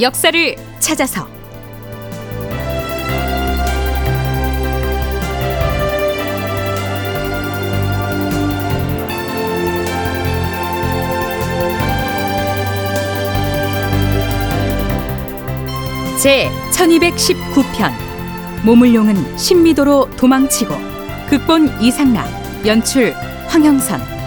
역사를 찾아서. 제 1219편. 모물룡은 신미도로 도망치고 극본 이상락 연출 황영선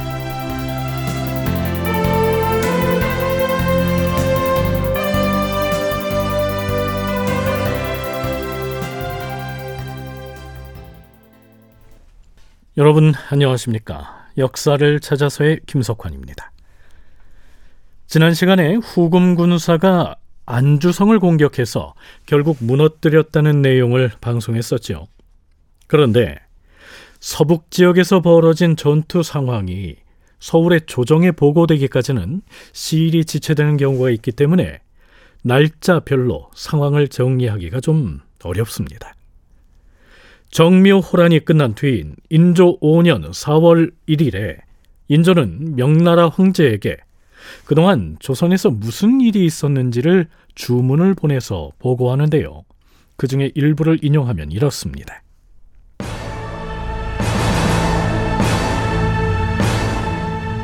여러분 안녕하십니까? 역사를 찾아서의 김석환입니다. 지난 시간에 후금 군사가 안주성을 공격해서 결국 무너뜨렸다는 내용을 방송했었죠. 그런데 서북 지역에서 벌어진 전투 상황이 서울의 조정에 보고되기까지는 시일이 지체되는 경우가 있기 때문에 날짜별로 상황을 정리하기가 좀 어렵습니다. 정묘 호란이 끝난 뒤인 인조 5년 4월 1일에 인조는 명나라 황제에게 그동안 조선에서 무슨 일이 있었는지를 주문을 보내서 보고하는데요. 그 중에 일부를 인용하면 이렇습니다.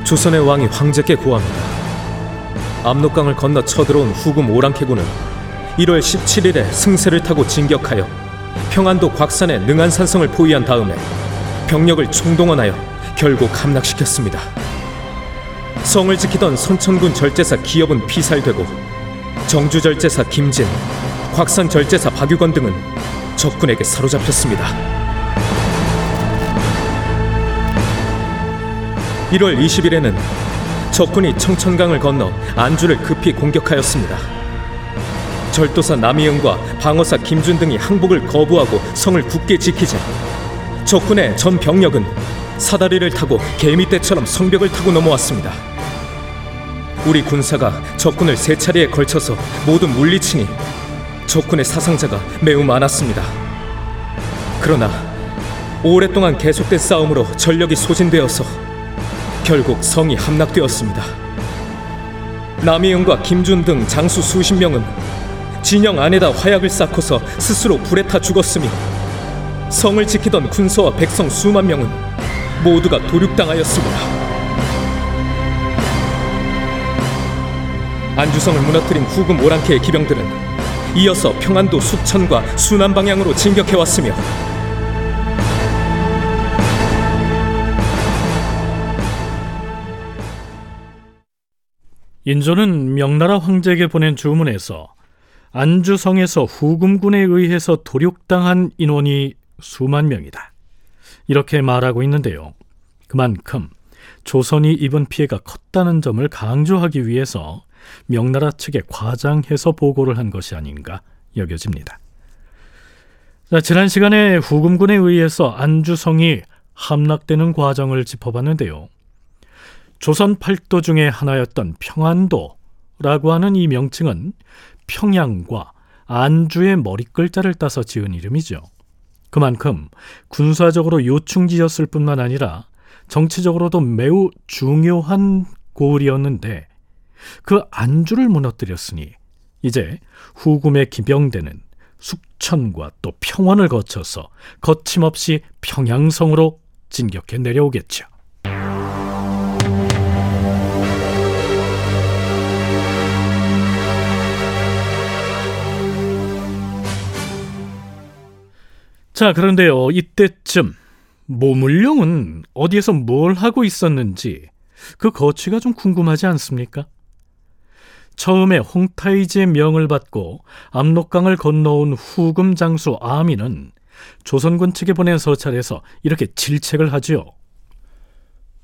조선의 왕이 황제께 구합니다. 압록강을 건너 쳐들어온 후금 오랑캐군은 1월 17일에 승세를 타고 진격하여 평안도 곽산의 능안산성을 포위한 다음에 병력을 총동원하여 결국 함락시켰습니다. 성을 지키던 선천군 절제사 기업은 피살되고 정주 절제사 김진, 곽산 절제사 박유건 등은 적군에게 사로잡혔습니다. 1월 20일에는 적군이 청천강을 건너 안주를 급히 공격하였습니다. 절도사 남이응과 방어사 김준 등이 항복을 거부하고 성을 굳게 지키자 적군의 전 병력은 사다리를 타고 개미떼처럼 성벽을 타고 넘어왔습니다. 우리 군사가 적군을 세 차례에 걸쳐서 모두 물리치니 적군의 사상자가 매우 많았습니다. 그러나 오랫동안 계속된 싸움으로 전력이 소진되어서 결국 성이 함락되었습니다. 남이영과 김준 등 장수 수십 명은 진영 안에다 화약을 쌓고서 스스로 불에 타 죽었으며 성을 지키던 군서와 백성 수만 명은 모두가 도륙당하였습니다. 안주성을 무너뜨린 후금 오랑캐의 기병들은 이어서 평안도 숙천과 순안 방향으로 진격해 왔으며 인조는 명나라 황제에게 보낸 주문에서 안주성에서 후금군에 의해서 도륙당한 인원이 수만 명이다. 이렇게 말하고 있는데요. 그만큼 조선이 입은 피해가 컸다는 점을 강조하기 위해서 명나라 측에 과장해서 보고를 한 것이 아닌가 여겨집니다. 자, 지난 시간에 후금군에 의해서 안주성이 함락되는 과정을 짚어봤는데요. 조선 팔도 중에 하나였던 평안도라고 하는 이 명칭은 평양과 안주의 머리글자를 따서 지은 이름이죠. 그만큼 군사적으로 요충지였을 뿐만 아니라 정치적으로도 매우 중요한 고을이었는데 그 안주를 무너뜨렸으니 이제 후금의 기병대는 숙천과 또 평원을 거쳐서 거침없이 평양성으로 진격해 내려오겠죠. 자, 그런데요, 이때쯤 모물룡은 어디에서 뭘 하고 있었는지 그 거취가 좀 궁금하지 않습니까? 처음에 홍타이지의 명을 받고 압록강을 건너온 후금 장수 아미는 조선군 측에 보낸 서찰에서 이렇게 질책을 하지요.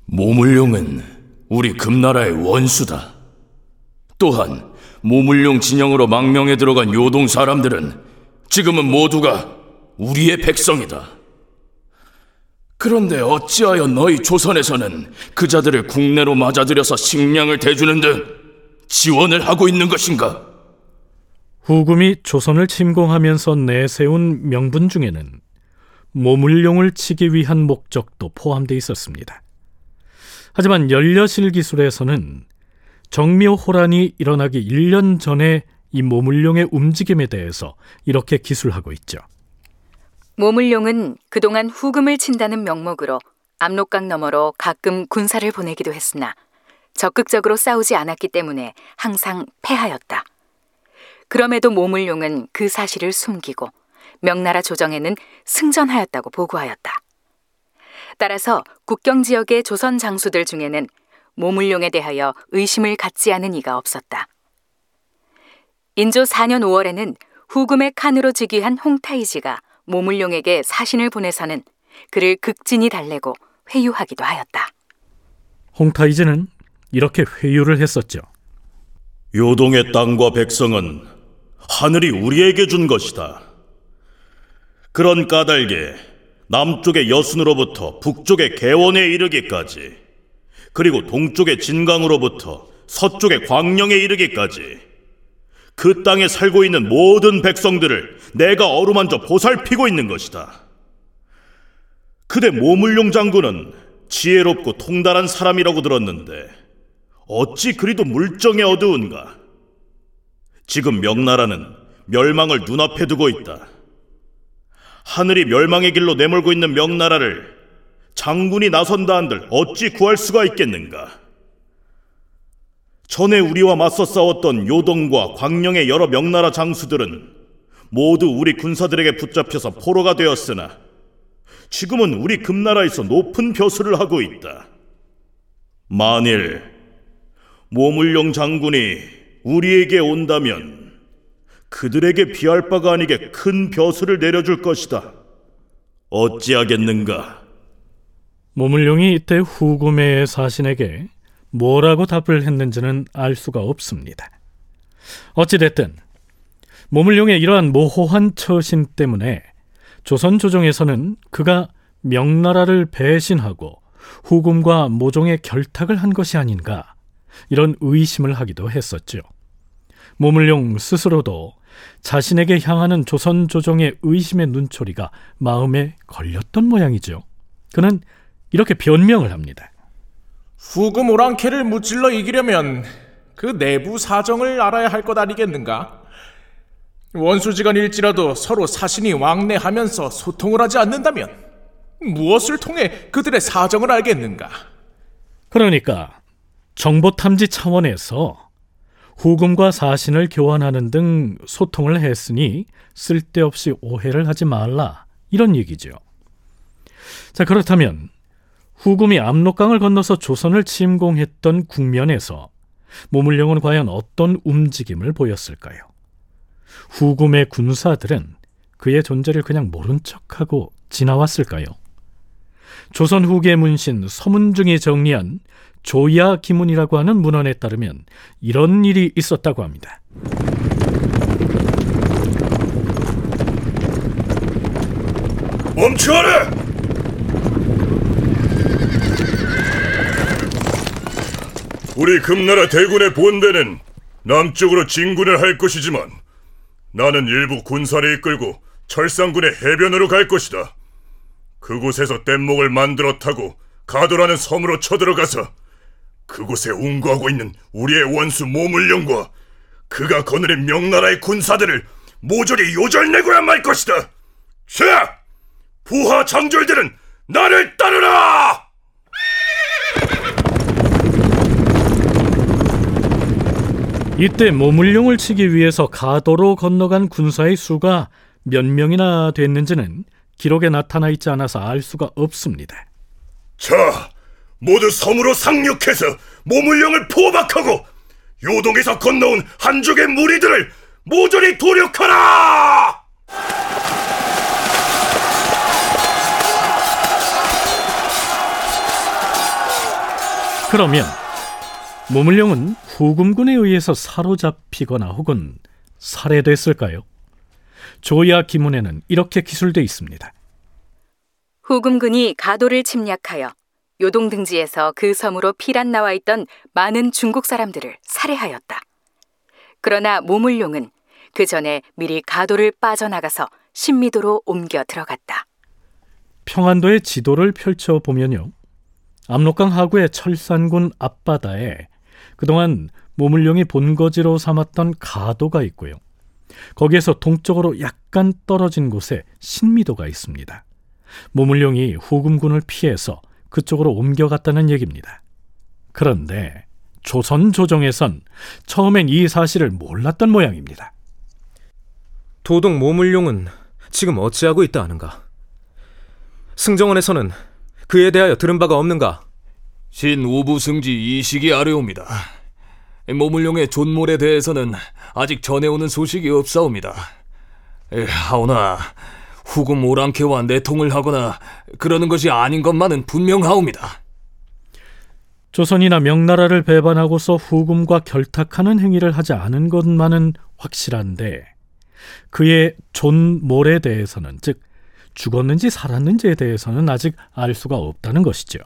모물룡은 우리 금나라의 원수다. 또한 모물룡 진영으로 망명에 들어간 요동 사람들은 지금은 모두가 우리의 백성이다. 그런데 어찌하여 너희 조선에서는 그 자들을 국내로 맞아들여서 식량을 대주는 등 지원을 하고 있는 것인가? 후금이 조선을 침공하면서 내세운 명분 중에는 모물룡을 치기 위한 목적도 포함되어 있었습니다. 하지만 연려실 기술에서는 정묘 호란이 일어나기 1년 전에 이 모물룡의 움직임에 대해서 이렇게 기술하고 있죠. 모물룡은 그동안 후금을 친다는 명목으로 압록강 너머로 가끔 군사를 보내기도 했으나 적극적으로 싸우지 않았기 때문에 항상 패하였다. 그럼에도 모물룡은 그 사실을 숨기고 명나라 조정에는 승전하였다고 보고하였다. 따라서 국경 지역의 조선 장수들 중에는 모물룡에 대하여 의심을 갖지 않은 이가 없었다. 인조 4년 5월에는 후금의 칸으로 즉위한 홍타이지가 모물룡에게 사신을 보내서는 그를 극진히 달래고 회유하기도 하였다. 홍타이즈는 이렇게 회유를 했었죠. 요동의 땅과 백성은 하늘이 우리에게 준 것이다. 그런 까닭에 남쪽의 여순으로부터 북쪽의 개원에 이르기까지 그리고 동쪽의 진강으로부터 서쪽의 광령에 이르기까지 그 땅에 살고 있는 모든 백성들을 내가 어루만져 보살피고 있는 것이다. 그대 모물룡 장군은 지혜롭고 통달한 사람이라고 들었는데 어찌 그리도 물정에 어두운가? 지금 명나라는 멸망을 눈앞에 두고 있다. 하늘이 멸망의 길로 내몰고 있는 명나라를 장군이 나선다 한들 어찌 구할 수가 있겠는가? 전에 우리와 맞서 싸웠던 요동과 광령의 여러 명나라 장수들은 모두 우리 군사들에게 붙잡혀서 포로가 되었으나 지금은 우리 금나라에서 높은 벼슬을 하고 있다. 만일 모물룡 장군이 우리에게 온다면 그들에게 비할 바가 아니게 큰 벼슬을 내려줄 것이다. 어찌하겠는가? 모물룡이 이때 후금의 사신에게 뭐라고 답을 했는지는 알 수가 없습니다. 어찌됐든 모물룡의 이러한 모호한 처신 때문에 조선 조정에서는 그가 명나라를 배신하고 후금과 모종의 결탁을 한 것이 아닌가 이런 의심을 하기도 했었죠. 모물룡 스스로도 자신에게 향하는 조선 조정의 의심의 눈초리가 마음에 걸렸던 모양이죠. 그는 이렇게 변명을 합니다. 후금 오랑캐를 무찔러 이기려면 그 내부 사정을 알아야 할 것 아니겠는가? 원수지간일지라도 서로 사신이 왕래하면서 소통을 하지 않는다면 무엇을 통해 그들의 사정을 알겠는가? 그러니까 정보 탐지 차원에서 후금과 사신을 교환하는 등 소통을 했으니 쓸데없이 오해를 하지 말라 이런 얘기죠. 자 그렇다면 후금이 압록강을 건너서 조선을 침공했던 국면에서 모물령은 과연 어떤 움직임을 보였을까요? 후금의 군사들은 그의 존재를 그냥 모른 척하고 지나왔을까요? 조선 후기의 문신 서문중이 정리한 조야 기문이라고 하는 문헌에 따르면 이런 일이 있었다고 합니다. 멈추어라! 우리 금나라 대군의 본대는 남쪽으로 진군을 할 것이지만 나는 일부 군사를 이끌고 철상군의 해변으로 갈 것이다. 그곳에서 뗏목을 만들어 타고 가도라는 섬으로 쳐들어가서 그곳에 운구하고 있는 우리의 원수 모물령과 그가 거느린 명나라의 군사들을 모조리 요절내고야 말 것이다. 자, 부하 장졸들은 나를 따르라! 이때 모물룡을 치기 위해서 가도로 건너간 군사의 수가 몇 명이나 됐는지는 기록에 나타나 있지 않아서 알 수가 없습니다. 자, 모두 섬으로 상륙해서 모물령을 포박하고 요동에서 건너온 한족의 무리들을 모조리 도륙하라! 그러면 모물룡은 후금군에 의해서 사로잡히거나 혹은 살해됐을까요? 조야 기문에는 이렇게 기술돼 있습니다. 후금군이 가도를 침략하여 요동 등지에서 그 섬으로 피란 나와 있던 많은 중국 사람들을 살해하였다. 그러나 모물룡은 그 전에 미리 가도를 빠져나가서 신미도로 옮겨 들어갔다. 평안도의 지도를 펼쳐 보면요. 압록강 하구의 철산군 앞바다에 그동안 모물룡이 본거지로 삼았던 가도가 있고요. 거기에서 동쪽으로 약간 떨어진 곳에 신미도가 있습니다. 모물룡이 후금군을 피해서 그쪽으로 옮겨갔다는 얘기입니다. 그런데 조선 조정에선 처음엔 이 사실을 몰랐던 모양입니다. 도동 모물룡은 지금 어찌하고 있다 하는가? 승정원에서는 그에 대하여 들은 바가 없는가? 신 우부승지 이식이 아뢰옵니다. 모물룡의 존몰에 대해서는 아직 전해오는 소식이 없사옵니다. 에, 하오나 후금 오랑캐와 내통을 하거나 그러는 것이 아닌 것만은 분명하옵니다. 조선이나 명나라를 배반하고서 후금과 결탁하는 행위를 하지 않은 것만은 확실한데 그의 존몰에 대해서는 즉 죽었는지 살았는지에 대해서는 아직 알 수가 없다는 것이죠.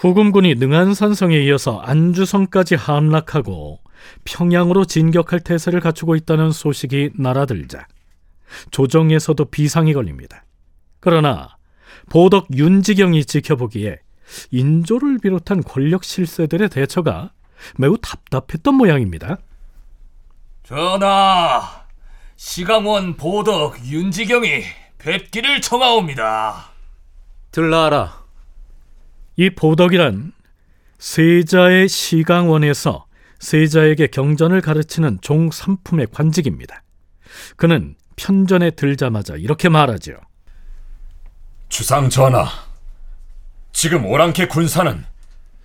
후금군이 능안산성에 이어서 안주성까지 함락하고 평양으로 진격할 태세를 갖추고 있다는 소식이 날아들자 조정에서도 비상이 걸립니다. 그러나 보덕 윤지경이 지켜보기에 인조를 비롯한 권력 실세들의 대처가 매우 답답했던 모양입니다. 전하, 시강원 보덕 윤지경이 뵙기를 청하옵니다. 들라하라. 이 보덕이란 세자의 시강원에서 세자에게 경전을 가르치는 종삼품의 관직입니다. 그는 편전에 들자마자 이렇게 말하지요. 주상 전하, 지금 오랑캐 군사는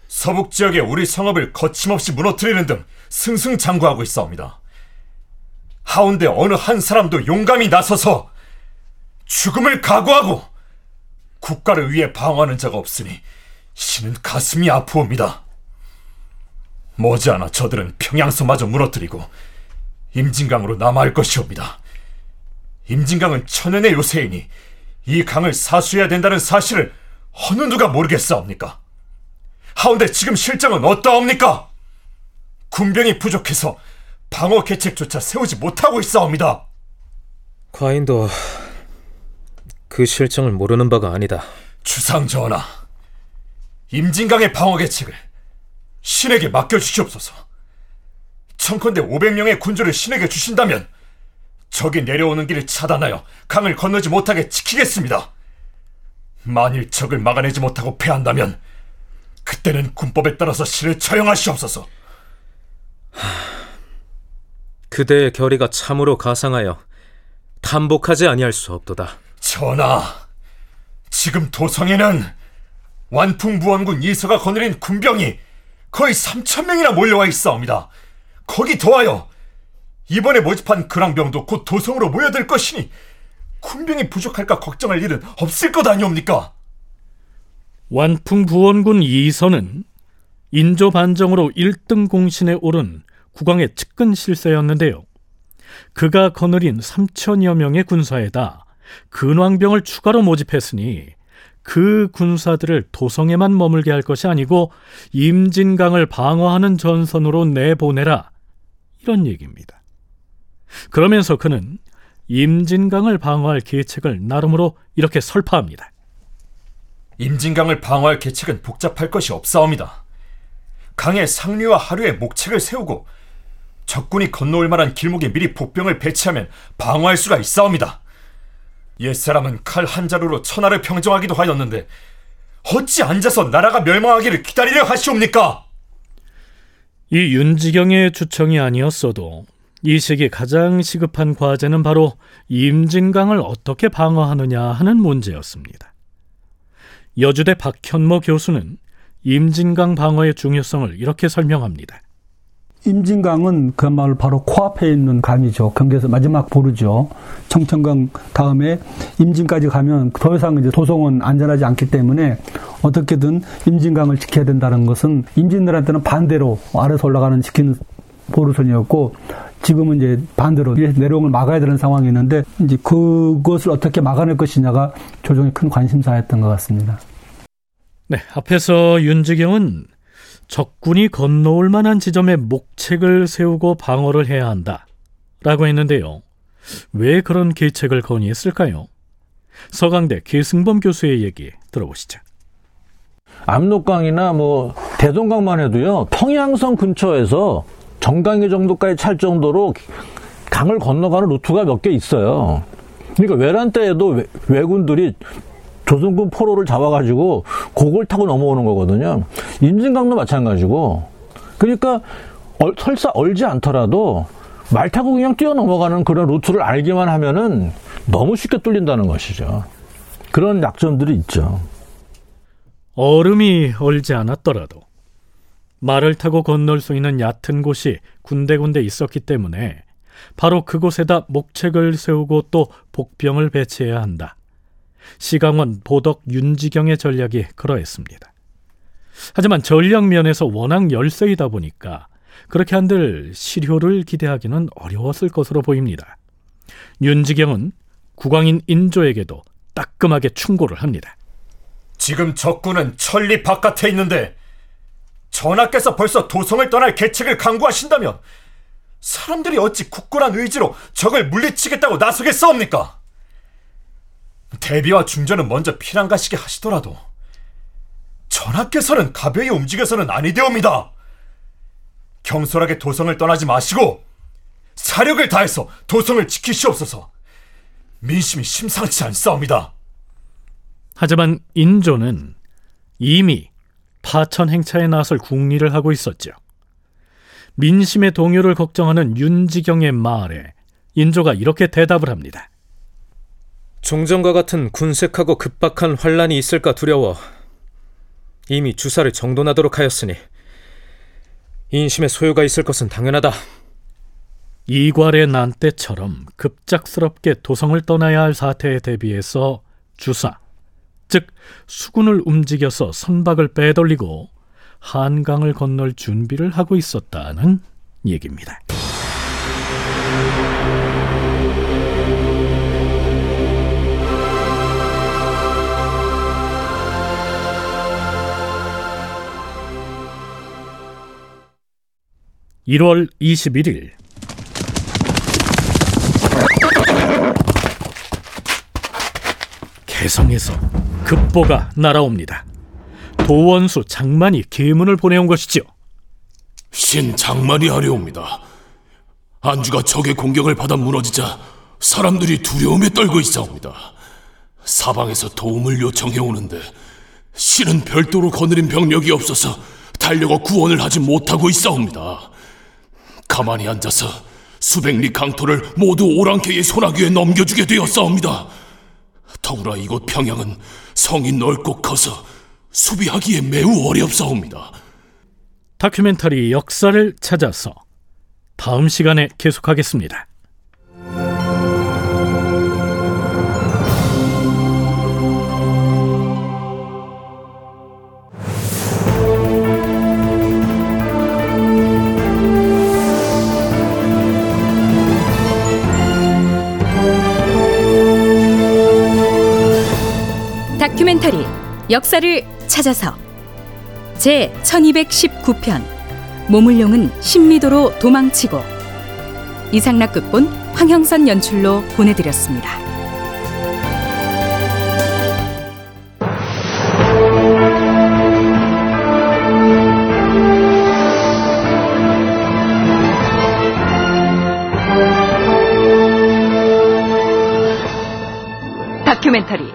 서북 지역의 우리 성읍을 거침없이 무너뜨리는 등 승승장구하고 있사옵니다. 하운데 어느 한 사람도 용감히 나서서 죽음을 각오하고 국가를 위해 방어하는 자가 없으니 신은 가슴이 아프옵니다. 머지않아 저들은 평양서마저 무너뜨리고 임진강으로 남아할 것이옵니다. 임진강은 천연의 요새이니 이 강을 사수해야 된다는 사실을 어느 누가 모르겠사옵니까? 하운데 지금 실정은 어떠합니까? 군병이 부족해서 방어 계책조차 세우지 못하고 있사옵니다. 과인도 그 실정을 모르는 바가 아니다. 주상 전하, 임진강의 방어 계책을 신에게 맡겨주시옵소서. 청컨대 500명의 군주를 신에게 주신다면 적이 내려오는 길을 차단하여 강을 건너지 못하게 지키겠습니다. 만일 적을 막아내지 못하고 패한다면 그때는 군법에 따라서 신을 처형하시옵소서. 그대의 결의가 참으로 가상하여 탐복하지 아니할 수 없도다. 전하, 지금 도성에는 완풍부원군 이서가 거느린 군병이 거의 3천 명이나 몰려와 있사옵니다. 거기 더하여 이번에 모집한 근황병도 곧 도성으로 모여들 것이니 군병이 부족할까 걱정할 일은 없을 것 아니옵니까? 완풍부원군 이선은 인조 반정으로 1등 공신에 오른 국왕의 측근 실세였는데요. 그가 거느린 3천여 명의 군사에다 근왕병을 추가로 모집했으니 그 군사들을 도성에만 머물게 할 것이 아니고 임진강을 방어하는 전선으로 내보내라. 이런 얘기입니다. 그러면서 그는 임진강을 방어할 계책을 나름으로 이렇게 설파합니다. 임진강을 방어할 계책은 복잡할 것이 없사옵니다. 강의 상류와 하류에 목책을 세우고 적군이 건너올 만한 길목에 미리 복병을 배치하면 방어할 수가 있사옵니다. 옛사람은 칼 한 자루로 천하를 평정하기도 하였는데 어찌 앉아서 나라가 멸망하기를 기다리려 하시옵니까? 이 윤지경의 주청이 아니었어도 이 시기 가장 시급한 과제는 바로 임진강을 어떻게 방어하느냐 하는 문제였습니다. 여주대 박현모 교수는 임진강 방어의 중요성을 이렇게 설명합니다. 임진강은 그야말로 바로 코앞에 있는 강이죠. 경계에서 마지막 보르죠. 청천강 다음에 임진까지 가면 더 이상 이제 도성은 안전하지 않기 때문에 어떻게든 임진강을 지켜야 된다는 것은 임진들한테는 반대로 아래서 올라가는 지키는 보르선이었고 지금은 이제 반대로 내려오는 막아야 되는 상황이 있는데 이제 그것을 어떻게 막아낼 것이냐가 조정의 큰 관심사였던 것 같습니다. 네, 앞에서 윤지경은 적군이 건너올 만한 지점에 목책을 세우고 방어를 해야 한다. 라고 했는데요. 왜 그런 계책을 건의했을까요? 서강대 계승범 교수의 얘기 들어보시죠. 압록강이나 뭐 대동강만 해도요 평양성 근처에서 정강이 정도까지 찰 정도로 강을 건너가는 루트가 몇 개 있어요. 그러니까 외란 때에도 외, 군들이 조선군 포로를 잡아가지고 그걸 타고 넘어오는 거거든요. 인진강도 마찬가지고. 그러니까 얼, 설사 얼지 않더라도 말 타고 그냥 뛰어 넘어가는 그런 루트를 알기만 하면은 너무 쉽게 뚫린다는 것이죠. 그런 약점들이 있죠. 얼음이 얼지 않았더라도 말을 타고 건널 수 있는 얕은 곳이 군데군데 있었기 때문에 바로 그곳에다 목책을 세우고 또 복병을 배치해야 한다. 시강원, 보덕, 윤지경의 전략이 그러했습니다. 하지만 전략 면에서 워낙 열세이다 보니까 그렇게 한들 실효를 기대하기는 어려웠을 것으로 보입니다. 윤지경은 국왕인 인조에게도 따끔하게 충고를 합니다. 지금 적군은 천리 바깥에 있는데 전하께서 벌써 도성을 떠날 계책을 강구하신다면 사람들이 어찌 굳건한 의지로 적을 물리치겠다고 나서겠사옵니까? 대비와 중전은 먼저 피난 가시게 하시더라도 전하께서는 가벼이 움직여서는 아니되옵니다. 경솔하게 도성을 떠나지 마시고 사력을 다해서 도성을 지키시옵소서. 민심이 심상치 않사옵니다. 하지만 인조는 이미 파천 행차에 나설 궁리를 하고 있었죠. 민심의 동요를 걱정하는 윤지경의 말에 인조가 이렇게 대답을 합니다. 종전과 같은 군색하고 급박한 환란이 있을까 두려워 이미 주사를 정돈하도록 하였으니 인심의 소요가 있을 것은 당연하다. 이괄의 난 때처럼 급작스럽게 도성을 떠나야 할 사태에 대비해서 주사, 즉 수군을 움직여서 선박을 빼돌리고 한강을 건널 준비를 하고 있었다는 얘기입니다. 1월 21일 개성에서 급보가 날아옵니다. 도원수 장만이 계문을 보내온 것이지요. 신 장만이 하려옵니다. 안주가 적의 공격을 받아 무너지자 사람들이 두려움에 떨고 있사옵니다. 사방에서 도움을 요청해 오는데 신은 별도로 거느린 병력이 없어서 달려가 구원을 하지 못하고 있사옵니다. 가만히 앉아서 수백 리 강토를 모두 오랑캐의 소나귀에 넘겨주게 되었사옵니다. 더구나 이곳 평양은 성이 넓고 커서 수비하기에 매우 어렵사옵니다. 다큐멘터리 역사를 찾아서 다음 시간에 계속하겠습니다. 다큐멘터리 역사를 찾아서 제 1219편 모물룡은 신미도로 도망치고 이상락 극본 황형선 연출로 보내드렸습니다. 다큐멘터리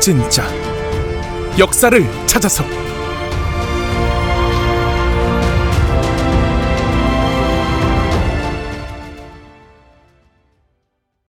진짜. 역사를 찾아서